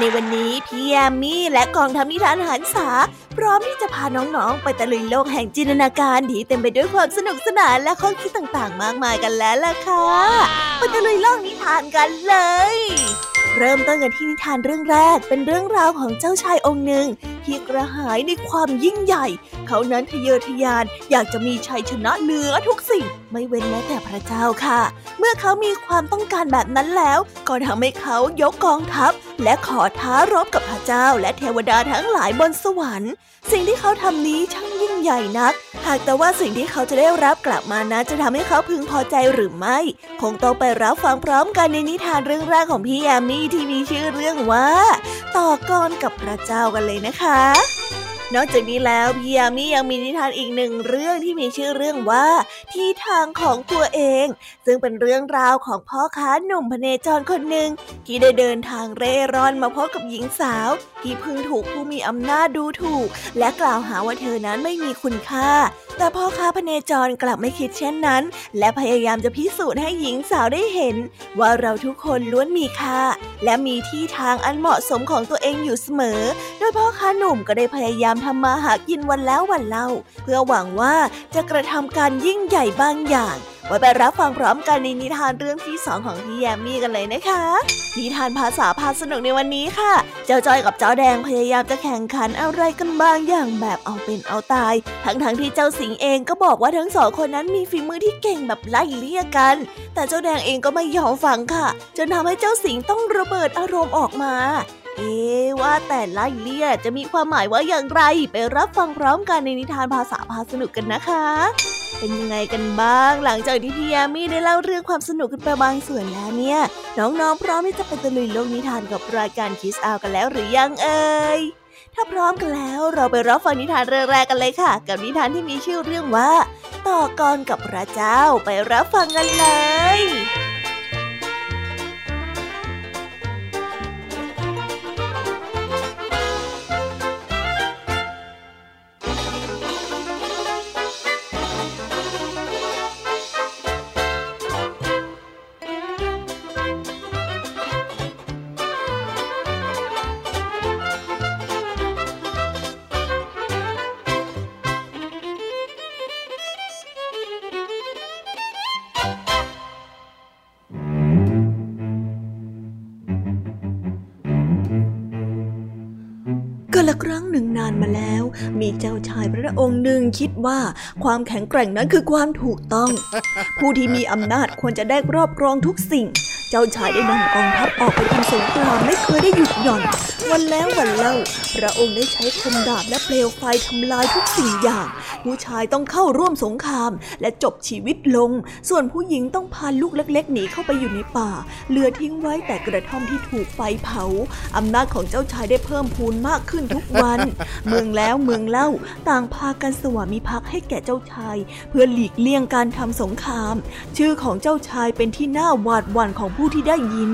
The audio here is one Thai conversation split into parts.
ในวันนี้พี่แอมมี่และกองทัพนิทานหันษา พร้อมที่จะพาน้องๆ ไปตะลุยโลกแห่งจินตนาการที่เต็มไปด้วยความสนุกสนานและข้อคิดต่างๆ มากมายกันแล้วล่ะค่ะไปตะลุยโลกนิทานกันเลย เริ่มต้นกันที่นิทานเรื่องแรกเป็นเรื่องราวของเจ้าชายองค์หนึ่ง ที่กระหายในความยิ่งใหญ่ เขานั้นทะเยอทะยานอยากจะมีชัยชนะเหนือทุกสิ่ง ไม่เว้นแม้แต่พระเจ้าค่ะ เมื่อเขามีความต้องการแบบนั้นแล้ว ก็ทำให้เขายกกองทัพ และขอท้ารบกับพระเจ้า และเทวดาทั้งหลายบนสวรรค์ สิ่งที่เขาทำนี้ช่างยิ่งใหญ่นัก หากแต่ว่าสิ่งที่เขาจะได้รับกลับมานั้นจะทำให้เขาพึงพอใจหรือไม่ คงต้องไปรับฟังพร้อมกันในนิทานเรื่องแรกของพี่แอมมี่ที่มีชื่อเรื่องว่า ต่อกรกับพระเจ้ากันเลยนะคะ นอกจากนี้แล้วพี่ยามียังมีนิทานอีกหนึ่งเรื่องที่มีชื่อเรื่องว่า ที่ทางของตัวเอง ซึ่งเป็นเรื่องราวของพ่อค้าหนุ่มพเนจรคนหนึ่งที่ได้เดินทางเร่ร่อนมาพบกับหญิงสาว ที่เพิ่งถูกผู้มีอำนาจดูถูก และกล่าวหาว่าเธอนั้นไม่มีคุณค่า แต่พ่อค้าพเนจรกลับไม่คิดเช่นนั้น และพยายามจะพิสูจน์ให้หญิงสาวได้เห็น ว่าเราทุกคนล้วนมีค่า และมีที่ทางอันเหมาะสมของตัวเองอยู่เสมอ โดยพ่อค้าหนุ่มก็ได้พยายามทำมาหากินวันแล้ววันเล่า เพื่อหวังว่าจะกระทำการยิ่งใหญ่บางอย่างไว้ไปรับฟังพร้อมกันในนิทานเรื่องที่สองของพี่แยมมี่กันเลยนะคะ นิทานภาษาพาสนุกในวันนี้ค่ะ เจ้าจอยกับเจ้าแดงพยายามจะแข่งขันอะไรกันบางอย่างแบบเอาเป็นเอาตาย ทั้งๆทที่เจ้าสิงเองก็บอกว่าทั้งสองคนนั้นมีฝีมือที่เก่งแบบไล่เลี่ยกัน แต่เจ้าแดงเองก็ไม่ยอมฟังค่ะ จนทำให้เจ้าสิงต้องระเบิดอารมณ์ออกมา เอ๊ว่าแต่ไล่เลี่ยจะมีความหมายว่าอย่างไร ไปรับฟังพร้อมกันในนิทานภาษาพาสนุกกันนะคะ เป็นยังไงกันบ้างหลังจากที่พี่ยามีได้เล่าเรื่องความสนุกกันไปบางส่วนแล้วเนี่ย น้องๆพร้อมที่จะไปตะลุยโลกนิทานกับรายการคิสอากันแล้วหรือยังเอ่ยถ้าพร้อมกันแล้วเราไปรับฟังนิทานเรื่องแรกกันเลยค่ะ กับนิทานที่มีชื่อเรื่องว่า ต่อกรกับพระเจ้าไปรับฟังกันเลยานมาแล้ว มีเจ้าชายพระองค์หนึ่งคิดว่าความแข็งแกร่งนั้นคือความถูกต้อง ผู้ที่มีอำนาจควรจะได้ครอบครองทุกสิ่ง เจ้าชายได้นำกองทัพออกไปทำสงครามไม่เคยได้หยุดหย่อน วันแล้ววันเล่า พระองค์ได้ใช้คมดาบและเปลวไฟทำลายทุกสิ่งอย่าง ผู้ชายต้องเข้าร่วมสงคราม และจบชีวิตลง ส่วนผู้หญิงต้องพาลูกเล็ก ๆ หนีเข้าไปอยู่ในป่า เหลือทิ้งไว้แต่กระท่อมที่ถูกไฟเผาอำนาจของเจ้าชายได้เพิ่มพูนมากขึ้นทุกวัน เมืองแล้วเมืองเล่าต่างพากันสวามิภักดิ์ให้แก่เจ้าชาย เพื่อหลีกเลี่ยงการทำสงคราม ชื่อของเจ้าชายเป็นที่น่าหวาดหวั่นของผู้ที่ได้ยิน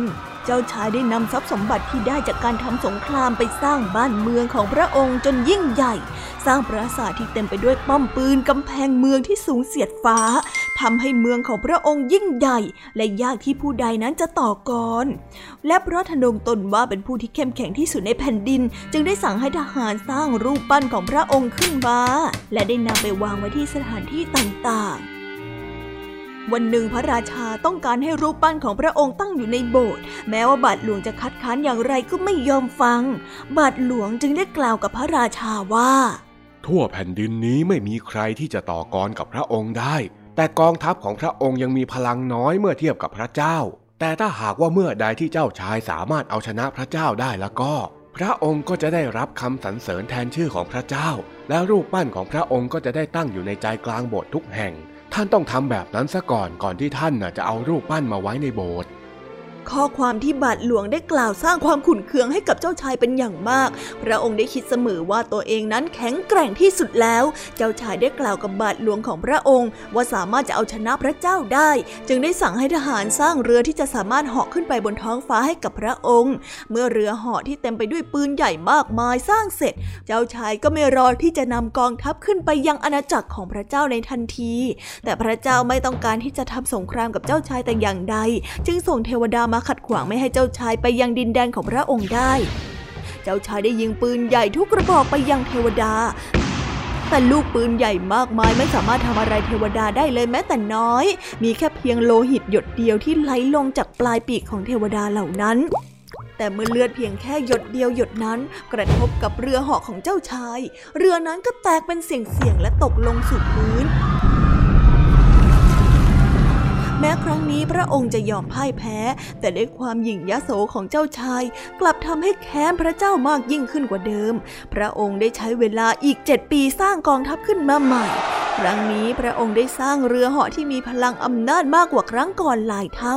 จ้าชายได้นำทรัพย์สมบัติที่ได้จากการทำสงครามไปสร้างบ้านเมืองของพระองค์จนยิ่งใหญ่ สร้างปราสาทที่เต็มไปด้วยป้อมปืนกำแพงเมืองที่สูงเสียดฟ้าทำให้เมืองของพระองค์ยิ่งใหญ่ และยากที่ผู้ใดนั้นจะต่อกรและพระธนงตนว่าเป็นผู้ที่เข้มแข็งที่สุดในแผ่นดิน จึงได้สั่งให้ทหารสร้างรูปปั้นของพระองค์ขึ้นมาและได้นำไปวางไว้ที่สถานที่ต่างๆ วันหนึ่งพระราชาต้องการให้รูปปั้นของพระองค์ตั้งอยู่ในโบสถ์แม้ว่าบาทหลวงจะคัดค้านอย่างไรก็ไม่ยอมฟัง บาทหลวงจึงได้กล่าวกับพระราชาว่า ทั่วแผ่นดินนี้ไม่มีใครที่จะต่อกรกับพระองค์ได้ แต่กองทัพของพระองค์ยังมีพลังน้อยเมื่อเทียบกับพระเจ้า แต่ถ้าหากว่าเมื่อใดที่เจ้าชายสามารถเอาชนะพระเจ้าได้แล้วก็ พระองค์ก็จะได้รับคำสรรเสริญแทนชื่อของพระเจ้า และรูปปั้นของพระองค์ก็จะได้ตั้งอยู่ในใจกลางโบสถ์ทุกแห่ง ท่านต้องทำแบบนั้นซะก่อนก่อนที่ท่านจะเอารูปปั้นมาไว้ในโบสถ์ ข้อความที่บาทหลวงได้กล่าวสร้างความขุ่นเคืองให้กับเจ้าชายเป็นอย่างมาก พระองค์ได้คิดเสมอว่าตัวเองนั้นแข็งแกร่งที่สุดแล้ว เจ้าชายได้กล่าวกับบาทหลวงของพระองค์ ว่าสามารถจะเอาชนะพระเจ้าได้ จึงได้สั่งให้ทหารสร้างเรือที่จะสามารถเหาะขึ้นไปบนท้องฟ้าให้กับพระองค์ เมื่อเรือเหาะที่เต็มไปด้วยปืนใหญ่มากมายสร้างเสร็จ เจ้าชายก็ไม่รอที่จะนำกองทัพขึ้นไปยังอาณาจักรของพระเจ้าในทันที แต่พระเจ้าไม่ต้องการที่จะทำสงครามกับเจ้าชายแต่อย่างใด จึงส่งเทวดามาขัดขวางไม่ให้เจ้าชายไปยังดินแดนของพระองค์ได้ เจ้าชายได้ยิงปืนใหญ่ทุกกระบอกไปยังเทวดา แต่ลูกปืนใหญ่มากมายไม่สามารถทำอะไรเทวดาได้เลยแม้แต่น้อย มีแค่เพียงโลหิตหยดเดียวที่ไหลลงจากปลายปีกของเทวดาเหล่านั้นแต่เมื่อเลือดเพียงแค่หยดเดียวหยดนั้น กระทบกับเรือเหาะของเจ้าชาย เรือนั้นก็แตกเป็นเสียงๆและตกลงสู่พื้น แม้ครั้งนี้พระองค์จะยอมพ่ายแพ้ แต่ด้วยความหยิ่งยโสของเจ้าชาย กลับทำให้แค้นพระเจ้ามากยิ่งขึ้นกว่าเดิม พระองค์ได้ใช้เวลาอีกเจ็ดปีสร้างกองทัพขึ้นมาใหม่ ครั้งนี้พระองค์ได้สร้างเรือเหาะที่มีพลังอำนาจมากกว่าครั้งก่อนหลายเท่า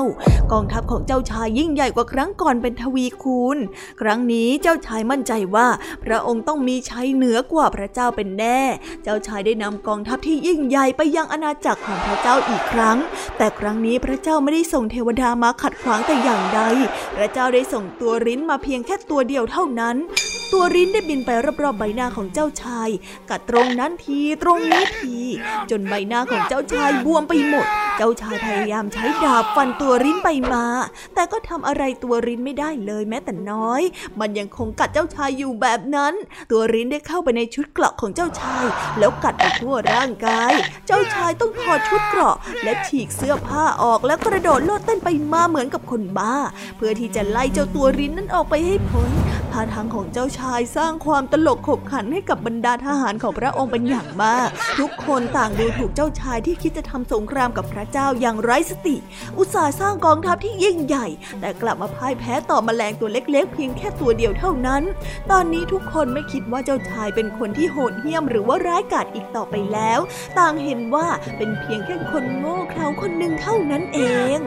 กองทัพของเจ้าชายยิ่งใหญ่กว่าครั้งก่อนเป็นทวีคูณ ครั้งนี้เจ้าชายมั่นใจว่า พระองค์ต้องมีชัยเหนือกว่าพระเจ้าเป็นแน่ เจ้าชายได้นำกองทัพที่ยิ่งใหญ่ไปยังอาณาจักรของพระเจ้าอีกครั้ง แต่ครั้งนี้พระเจ้าไม่ได้ส่งเทวดามาขัดขวางแต่อย่างใด พระเจ้าได้ส่งตัวริ้นมาเพียงแค่ตัวเดียวเท่านั้น ตัวริ้นได้บินไปรอบๆใบหน้าของเจ้าชาย กัดตรงนั้นทีตรงนี้ที จนใบหน้าของเจ้าชายบวมไปหมด เจ้าชายพยายามใช้ดาบฟันตัวริ้นไปมา แต่ก็ทำอะไรตัวริ้นไม่ได้เลยแม้แต่น้อย มันยังคงกัดเจ้าชายอยู่แบบนั้น ตัวริ้นได้เข้าไปในชุดเกราะของเจ้าชาย แล้วกัดไปทั่วร่างกาย เจ้าชายต้องถอดชุดเกราะ และฉีกเสื้อผ้าออกแล้วกระโดดโลดเต้นไปมาเหมือนกับคนบ้า เพื่อที่จะไล่เจ้าตัวริ้นนั้นออกไปให้พ้น ท่าทางของเจ้าชายสร้างความตลกขบขันให้กับบรรดาทหารของพระองค์เป็นอย่างมาก ทุกคนต่างดูถูกเจ้าชายที่คิดจะทำสงครามกับพระเจ้าอย่างไร้สติ อุตส่าห์สร้างกองทัพที่ยิ่งใหญ่ แต่กลับมาพ่ายแพ้ต่อมแมลงตัวเล็กๆ เพียงแค่ตัวเดียวเท่านั้น ตอนนี้ทุกคนไม่คิดว่าเจ้าชายเป็นคนที่โหดเหี้ยมหรือว่าร้ายกาจอีกต่อไปแล้ว ต่างเห็นว่าเป็นเพียงแค่คนโง่เขลาคนหนึ่งเท่านั้นเอง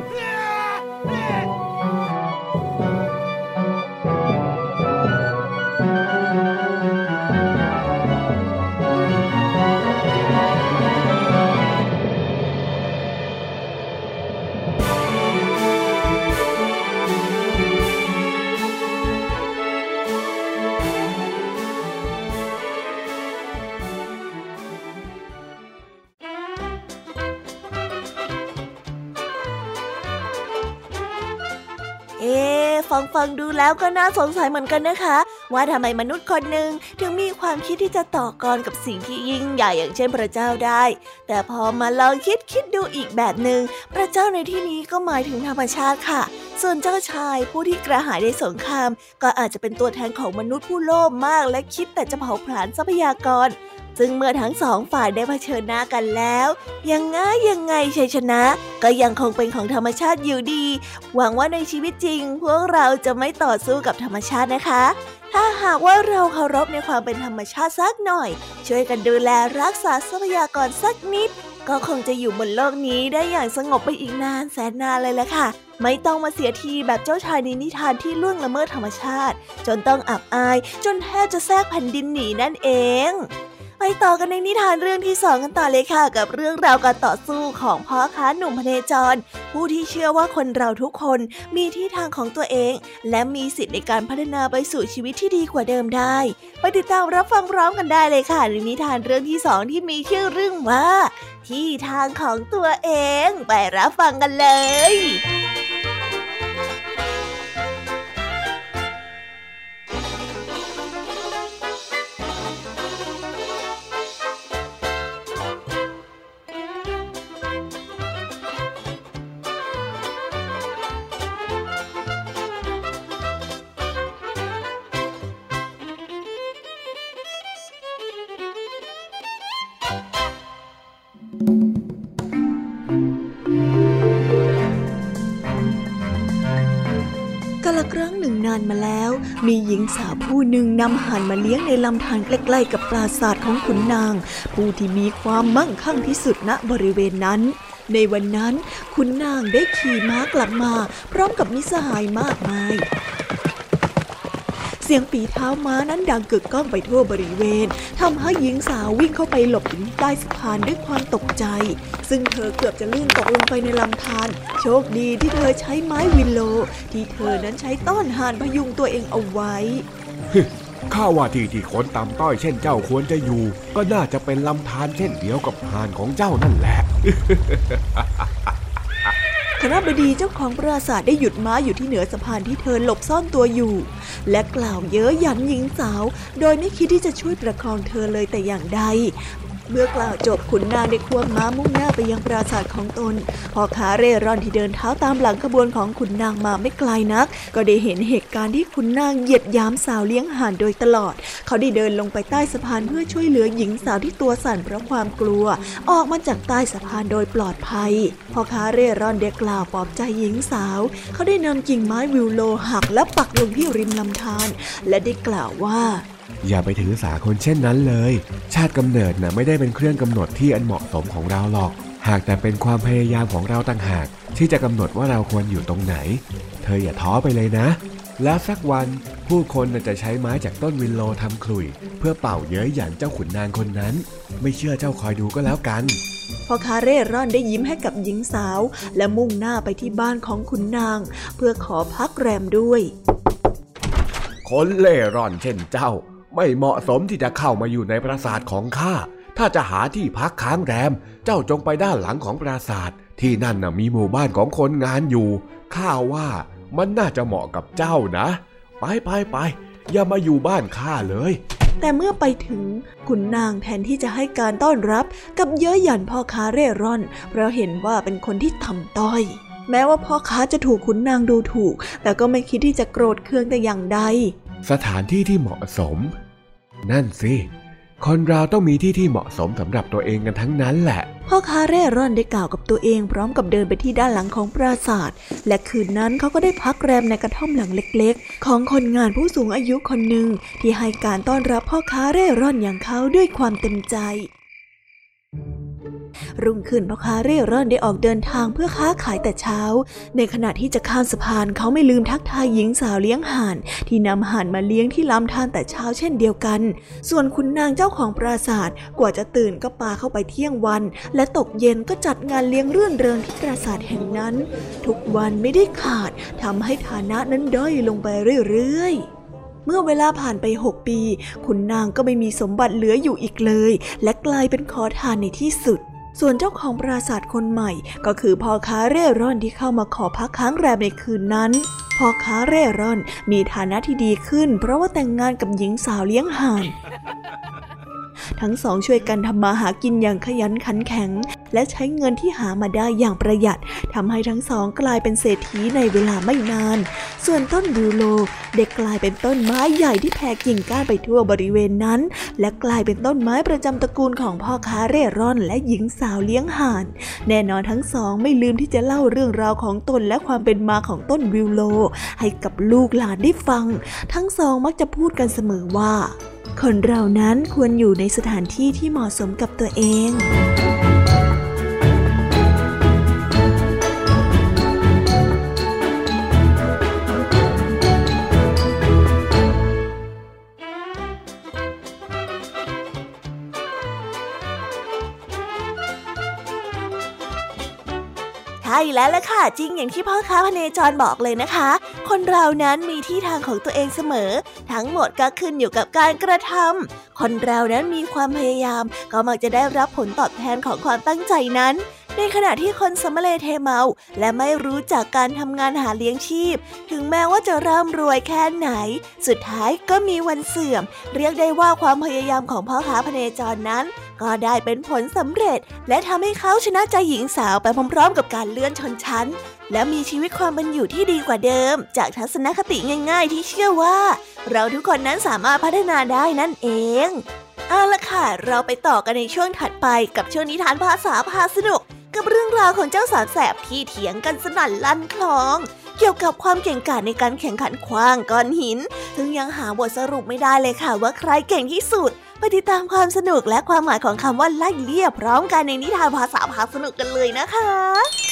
แล้วก็น่าสงสัยเหมือนกันนะคะ ว่าทำไมมนุษย์คนหนึ่งถึงมีความคิดที่จะต่อกรกับสิ่งที่ยิ่งใหญ่อย่างเช่นพระเจ้าได้ แต่พอมาลองคิดคิดดูอีกแบบหนึ่งพระเจ้าในที่นี้ก็หมายถึงธรรมชาติค่ะ ส่วนเจ้าชายผู้ที่กระหายในสงคราม ก็อาจจะเป็นตัวแทนของมนุษย์ผู้โลภมาก และคิดแต่จะเผาผลาญทรัพยากร ซึ่งเมื่อทั้งสองฝ่ายได้เผชิญหน้ากันแล้ว ยังไงยังไงชัยชนะ ก็ยังคงเป็นของธรรมชาติอยู่ดี หวังว่าในชีวิตจริง พวกเราจะไม่ต่อสู้กับธรรมชาตินะคะ ถ้าหากว่าเราเคารพในความเป็นธรรมชาติสักหน่อย ช่วยกันดูแลรักษาทรัพยากรสักนิด ก็คงจะอยู่บนโลกนี้ได้อย่างสงบไปอีกนานแสนนานเลยแหละค่ะไม่ต้องมาเสียทีแบบเจ้าชายในนิทานที่ล่วงละเมิดธรรมชาติ จนต้องอับอาย จนแทบจะแทรกแผ่นดินหนีนั่นเอง ไปต่อกันในนิทานเรื่องที่สองกันต่อเลยค่ะ กับเรื่องราวการต่อสู้ของพ่อค้าหนุ่มพเนจร ผู้ที่เชื่อว่าคนเราทุกคนมีที่ทางของตัวเอง และมีสิทธิ์ในการพัฒนาไปสู่ชีวิตที่ดีกว่าเดิมได้ไปติดตามรับฟังพร้อมกันได้เลยค่ะในนิทานเรื่องที่สองที่มีชื่อเรื่องว่า ที่ทางของตัวเอง ไปรับฟังกันเลยานมาแล้ว มีหญิงสาวผู้หนึ่งนำห่านมาเลี้ยงในลำธารใกล้ๆกับปราสาทของขุนนาง ผู้ที่มีความมั่งคั่งที่สุดณบริเวณนั้น ในวันนั้นคุณนางได้ขี่ม้ากลับมา พร้อมกับมิสหายมากมาย เสียงปีเท้าม้านั้นดังกึกก้องไปทั่วบริเวณทำให้หญิงสาววิ่งเข้าไปหลบอยู่ใต้สะพานด้วยความตกใจ ซึ่งเธอเกือบจะลื่นตกลงไปในลำธารโชคดีที่เธอใช้ไม้วินโล ที่เธอนั้นใช้ต้อนหานพยุงตัวเองเอาไว้ข้าว่าที่ที่คนต่ำต้อยเช่นเจ้าควรจะอยู่ ก็น่าจะเป็นลำธารเช่นเดียวกับหานของเจ้านั่นแหละ คณะบดีเจ้าของปราสาทได้หยุดม้าอยู่ที่เหนือสะพานที่เธอหลบซ่อนตัวอยู่ และกล่าวเย้ยหยันหญิงสาว โดยไม่คิดที่จะช่วยประคองเธอเลยแต่อย่างใด เมื่อกล่าวจบขุนนางได้ควงม้ามุ่งหน้าไปยังปราสาทของตน พอขาเร่ร่อนที่เดินเท้าตามหลังขบวนของขุนนางมาไม่ไกลนัก ก็ได้เห็นเหตุการณ์ที่ขุนนางเหยียดยามสาวเลี้ยงห่านโดยตลอด เขาได้เดินลงไปใต้สะพานเพื่อช่วยเหลือหญิงสาวที่ตัวสั่นเพราะความกลัว ออกมาจากใต้สะพานโดยปลอดภัย พอขาเร่ร่อนได้กล่าวปลอบใจหญิงสาว เขาได้นำกิ่งไม้วิวโลหักและปักลงที่ริมลำธารและได้กล่าวว่า อย่าไปถือสาคนเช่นนั้นเลย ชาติกำเนิดนะ่ะไม่ได้เป็นเครื่องกำหนดที่อันเหมาะสมของเราหรอก หากแต่เป็นความพยายามของเราต่างหาก ที่จะกำหนดว่าเราควรอยู่ตรงไหน เธออย่าท้อไปเลยนะ แล้วสักวันผู้คนจะใช้ไม้จากต้นวินโลทำคลุย เพื่อเป่าเย้ยหยันเจ้าขุนนางคนนั้น ไม่เชื่อเจ้าคอยดูก็แล้วกันพอคาเร่ร่อนได้ยิ้มให้กับหญิงสาว และมุ่งหน้าไปที่บ้านของขุนนาง เพื่อขอพักแรมด้วย คนเล่ร่อนเช่นเจ้า ไม่เหมาะสมที่จะเข้ามาอยู่ในปราสาทของข้า ถ้าจะหาที่พักค้างแรม เจ้าจงไปด้านหลังของปราสาท ที่นั่นน่ะมีหมู่บ้านของคนงานอยู่ ข้าว่ามันน่าจะเหมาะกับเจ้านะ ไปไปไปอย่ามาอยู่บ้านข้าเลย แต่เมื่อไปถึงขุนนางแทนที่จะให้การต้อนรับกับเย้ยหยันพ่อค้าเร่ร่อน เพราะเห็นว่าเป็นคนที่ทำต้อยแม้ว่าพ่อค้าจะถูกขุนนางดูถูก แต่ก็ไม่คิดที่จะโกรธเคืองแต่อย่างใด สถานที่ที่เหมาะสม นั่นสิ คนเราต้องมีที่ที่เหมาะสมสำหรับตัวเองกันทั้งนั้นแหละ พ่อค้าเร่ร่อนได้กล่าวกับตัวเองพร้อมกับเดินไปที่ด้านหลังของปราสาท และคืนนั้นเขาก็ได้พักแรมในกระท่อมหลังเล็กๆ ของคนงานผู้สูงอายุคนหนึ่งที่ให้การต้อนรับพ่อค้าเร่ร่อนอย่างเขาด้วยความเต็มใจ รุ่งขึ้นพ่อค้าเร่ร่อนได้ออกเดินทางเพื่อค้าขายแต่เช้า ในขณะที่จะข้ามสะพานเขาไม่ลืมทักทายหญิงสาวเลี้ยงห่าน ที่นำห่านมาเลี้ยงที่ลำธารแต่เช้าเช่นเดียวกัน ส่วนคุณนางเจ้าของปราสาทกว่าจะตื่นก็ปาเข้าไปเที่ยงวัน และตกเย็นก็จัดงานเลี้ยงเรื่อนเริงที่ปราสาทแห่งนั้น ทุกวันไม่ได้ขาดทำให้ฐานะนั้นด้อยลงไปเรื่อยๆเมื่อเวลาผ่านไปหกปี คุณนางก็ไม่มีสมบัติเหลืออยู่อีกเลย และกลายเป็นขอทานในที่สุด ส่วนเจ้าของปราสาทคนใหม่ ก็คือพ่อค้าเร่ร่อนที่เข้ามาขอพักค้างแรมในคืนนั้นพ่อค้าเร่ร่อนมีฐานะที่ดีขึ้น เพราะว่าแต่งงานกับหญิงสาวเลี้ยงห่าน ทั้งสองช่วยกันทำมาหากินอย่างขยันขันแข็ง และใช้เงินที่หามาได้อย่างประหยัดทำให้ทั้งสองกลายเป็นเศรษฐีในเวลาไม่นาน ส่วนต้นบิวโล เด็กกลายเป็นต้นไม้ใหญ่ที่แผ่กิ่งก้านไปทั่วบริเวณนั้น และกลายเป็นต้นไม้ประจำตระกูลของพ่อค้าเร่ร่อนและหญิงสาวเลี้ยงห่าน แน่นอนทั้งสองไม่ลืมที่จะเล่าเรื่องราวของตนและความเป็นมาของต้นวิวโล ให้กับลูกหลานได้ฟัง ทั้งสองมักจะพูดกันเสมอว่า คนเรานั้นควรอยู่ในสถานที่ที่เหมาะสมกับตัวเอง ช่แล้วล่ะค่ะ จริงอย่างที่พ่อค้าพเนจรบอกเลยนะคะ คนเรานั้นมีที่ทางของตัวเองเสมอ ทั้งหมดก็ขึ้นอยู่กับการกระทำคนเรานั้นมีความพยายาม ก็มักจะได้รับผลตอบแทนของความตั้งใจนั้น ในขณะที่คนสมเลเทเมา และไม่รู้จักการทำงานหาเลี้ยงชีพ ถึงแม้ว่าจะร่ำรวยแค่ไหน สุดท้ายก็มีวันเสื่อม เรียกได้ว่าความพยายามของพ่อค้าพเนจรนั้น ก็ได้เป็นผลสำเร็จ และทำให้เขาชนะใจหญิงสาวไปพร้อมๆ กับการเลื่อนชนชั้น และมีชีวิตความเป็นอยู่ที่ดีกว่าเดิม จากทัศนคติง่าย ๆ ที่เชื่อว่า เราทุกคนนั้นสามารถพัฒนาได้นั่นเองเอาละค่ะ เราไปต่อกันในช่วงถัดไปกับช่วงนิทานภาษาพาสนุก กับเรื่องราวของเจ้าสารแสบที่เถียงกันสนั่นลั่นคลอง เกี่ยวกับความเก่งกาจในการแข่งขันคว้างก้อนหิน ซึ่งยังหาบทสรุปไม่ได้เลยค่ะว่าใครเก่งที่สุดไปติดตามความสนุกและความหมายของคำว่าไล่เลี่ยพร้อมกันในนิทานภาษาพาสนุกกันเลยนะคะ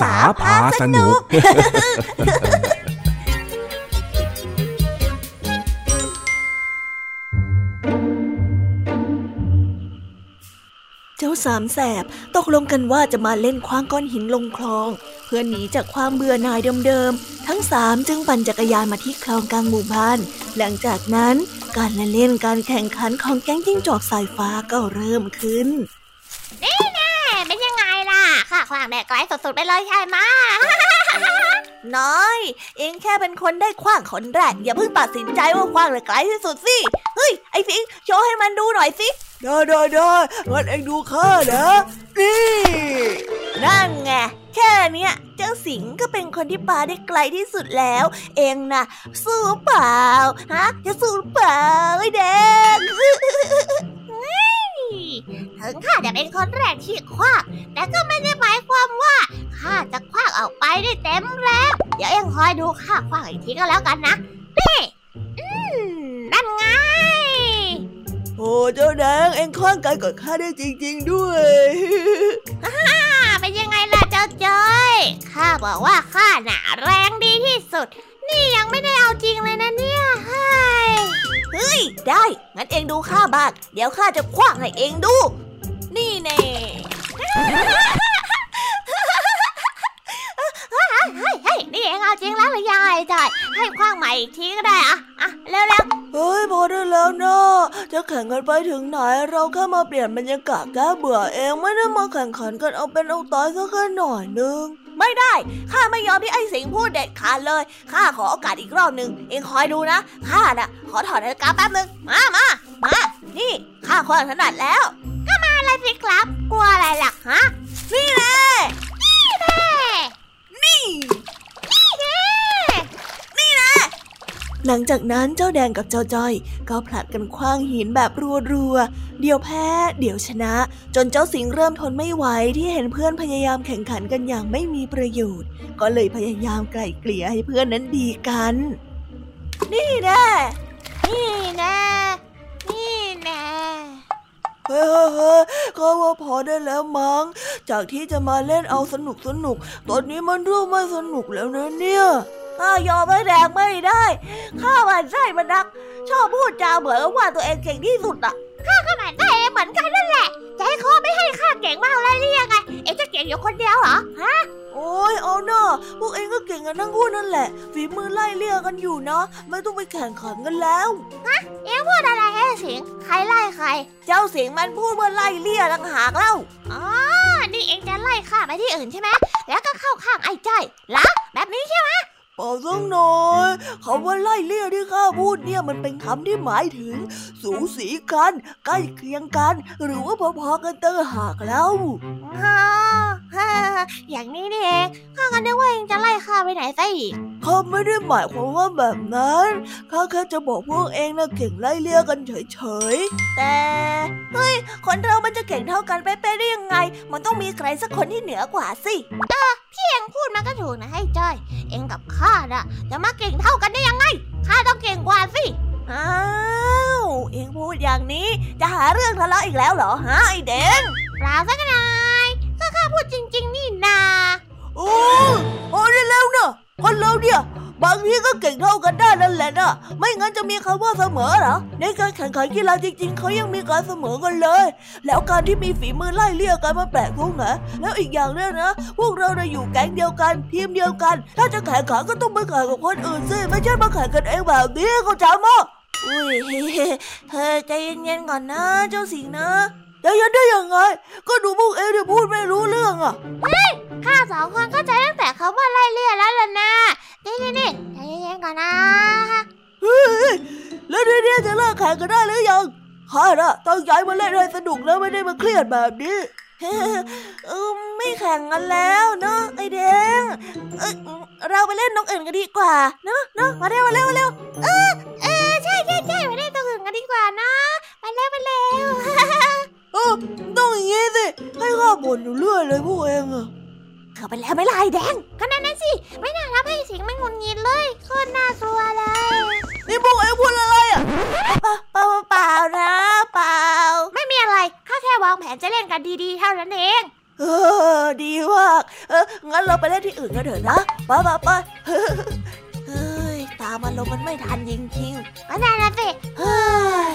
ษาพาสนุกเจ้าสามแสบตกลงกันว่าจะมาเล่นคว้างก้อนหินลงคลอง เพื่อหนีจากความเบื่อหน่ายเดิมๆ ทั้งสามจึงปั่นจักรยานมาที่คลองกลางหมู่บ้าน หลังจากนั้นการละเล่นการแข่งขันของแก๊งจิ้งจอกสายฟ้าก็เริ่มขึ้นนี่เไงล่ะข้าคว้างได้ไกลสุดๆไปเลยใช่ไหมน้อย เองแค่เป็นคนได้คว้างคนแรก อย่าเพิ่งตัดสินใจว่าคว้างเลยไกลที่สุดสิเฮ้ยไอ้สิงโชว์ให้มันดูหน่อยสิได้ได้ได้งั้นเองดูข้านะนี่นั่นไงแค่เนี้ยเจ้าสิงก็เป็นคนที่ปาได้ไกลที่สุดแล้ว เองนะสู้เปล่าฮะจะสู้เปล่าไอ้แดง ถึงข้าจะเป็นคนแรกที่คว้างแต่ก็ไม่ได้หมายความว่าข้าจะคว้างออกไปได้เต็มแรงเดี๋ยวเอ็งคอยดูข้าคว้างอีกทีก็แล้วกันนะนี่อืมนั่นไงโอ้เจ้าแดงเอ็งคว้างไกลกว่าข้าได้จริง ๆ ด้วยฮ่าเป็นยังไงล่ะเจ้าจ้อยข้าบอกว่าข้าหนาแรงดีที่สุด นี่ยังไม่ได้เอาจริงเลยนะเนี่ยเฮ้ย เฮ้ย ได้ งั้นเองดูข้าบ้างเดี๋ยวข้าจะคว้างให้เองดู นี่แน่เฮ้ยนี่เองเอาจริงแล้วหรือยังไงจอยให้คว้างใหม่อีกทีก็ได้อะอะเร็วๆเฮ้ยพอได้แล้วนะจะแข่งกันไปถึงไหน เราแค่มาเปลี่ยนบรรยากาศแก้เบื่อเองไม่ได้มาแข่งขันกันเอาเป็นเอาตายสักแค่หน่อยนึง ไม่ได้ ข้าไม่ยอมที่ไอ้สิงพูดเด็ดขาดเลย ข้าขอโอกาสอีกรอบหนึ่ง เองคอยดูนะ ข้าน่ะ ขอถอดนาฬิกาแป๊บนึงมามามา นี่ ข้าควางถนัดแล้วอะไรสิครับ กลัวอะไรล่ะฮะ นี่แหละนี่แหละนี่นี่แหละนี่แหละหลังจากนั้นเจ้าแดงกับเจ้าจ้อย ก็ผลัดกันคว้างหินแบบรัวๆ เดี๋ยวแพ้ เดี๋ยวชนะ จนเจ้าสิงเริ่มทนไม่ไหวที่เห็นเพื่อนพยายามแข่งขันกันอย่างไม่มีประโยชน์ ก็เลยพยายามไกล่เกลี่ยให้เพื่อนนั้นดีกัน นี่แน่นี่แน่นี่แน่เฮ้เฮ้ก็ว่าพอได้แล้วมั้ง จากที่จะมาเล่นเอาสนุกสนุก ตอนนี้มันเริ่มไม่สนุกแล้วนะเนี่ยข้ายอมไม่แดงไม่ได้ ข้ามันใช่มันนัก ชอบพูดจาเหมือนว่าตัวเองเก่งที่สุดอะ ข้าก็หมันได้เหมือนกันนั่นแหละจะให้เขาไม่ให้ข้าเก่งมากเลยหรือยังไง เอ๊ะจะเก่งอยู่คนเดียวเหรอ ฮะ โอ้ยเอาหน้าพวกเองก็เก่งกันทั้งคู่นั่นแหละ ฝีมือไล่เลี่ยกันอยู่นะ ไม่ต้องไปแข่งขันกันแล้ว ฮะ เอ็งพูดอะไรให้สิงใครไล่ใคร เจ้าสิงมันพูดว่าไล่เลี่ยต่างหากเล่า อ๋อ นี่เอ็งจะไล่ข้าไปที่อื่นใช่ไหมแล้วก็เข้าข้างไอ้จ้อยละแบบนี้ใช่ไหม เปล่าสักหน่อยคำว่าไล่เลี่ยที่ข้าพูดเนี่ยมันเป็นคำที่หมายถึง สูสีกัน ใกล้เคียงกัน หรือว่าพอๆกันเตอหากแล้วฮ่าฮ่าอย่างนี้นี่เองข้าก็นึกว่าเองจะไล่ข้าไปไหนซะอีกข้าไม่ได้หมายความว่าแบบนั้นข้าแค่จะบอกพวกเองนะเก่งไล่เลี่ยกันเฉยๆแต่เฮ้ยคนเรามันจะเก่งเท่ากันไปไปได้ยังไง มันต้องมีใครสักคนที่เหนือกว่าสิเออพี่เองพูดมันก็ถูกนะให้จ้อย เองกับข้าน่ะจะมาเก่งเท่ากันได้ยังไง ข้าต้องเก่งกว่าสิ อ้าว เองพูดอย่างนี้จะหาเรื่องทะเลาะอีกแล้วเหรอฮะไอเด่นเปล่าสักหน่อยก็ข้าพูดจริง ๆ นี่นาโอ้โอ้ได้แล้วเนอะคนเราเนี่ย บางทีก็เก่งเท่ากันได้นั่นแหละนะไม่งั้นจะมีคำว่าเสมอเหรอ ในการแข่งขันกีฬาจริง ๆเขายังมีการเสมอกันเลย แล้วการที่มีฝีมือไล่เลี่ยกันมาแปลกตรงไหนแล้วอีกอย่างเนี่ยนะ พวกเราได้อยู่แก๊งเดียวกัน ทีมเดียวกัน ถ้าจะแข่งขันก็ต้องไปแข่งกับคนอื่นสิไม่ใช่มาแข่งกันเองแบบนี้เข้าใจมั้ยอุ้ยเฮ้ใจเย็นๆก่อนนะเจ้าสิงนะจะยันได้ยังไง ก็ดูพวกเอ็ที่พูดไม่รู้เรื่องอะเฮ้ยข้าสองคนเข้าใจตั้งแต่คำว่าไล่เลี่ยแล้วล่ะนะ นี่นี่นี่ใจเย็นๆก่อนนะเฮ้ยแล้วเดี๋ยวจะเลิกแข่งกันได้หรือยังข้าน่ะตั้งใจมาเล่นให้สนุกแล้วไม่ได้มาเครียดแบบนี้เออไม่แข่งกันแล้วเนาะไอเด้งเออเราไปเล่นนกอื่นกันดีกว่าเนาะเนาะมาเร็วมาเร็วมาเร็วเออเออใช่ใช่ใช่ไปเล่นตัวอื่นกันดีกว่านะไปเร็วไปเร็วเออต้องอย่างงี้สิให้ข้าบ่นอยู่เรื่อยเลยพวกเองอะ เข้าไปแล้วไม่ลายแดง ก็นั่นน่ะสิ ไม่น่ารับให้สิงไม่งุนงิดเลยโคตรน่ากลัวเลย นี่พวกเองพูดอะไรอะเปล่าเปล่านะเปล่า ไม่มีอะไรข้าแค่วางแผนจะเล่นกันดีๆเท่านั้นเอง เออ ดีมากเอองั้นเราไปเล่นที่อื่นกันเถอะนะไปไปไปเฮ้ยตามมันลงมันไม่ทันจริงๆ ก็ได้นะสิ เฮ้ย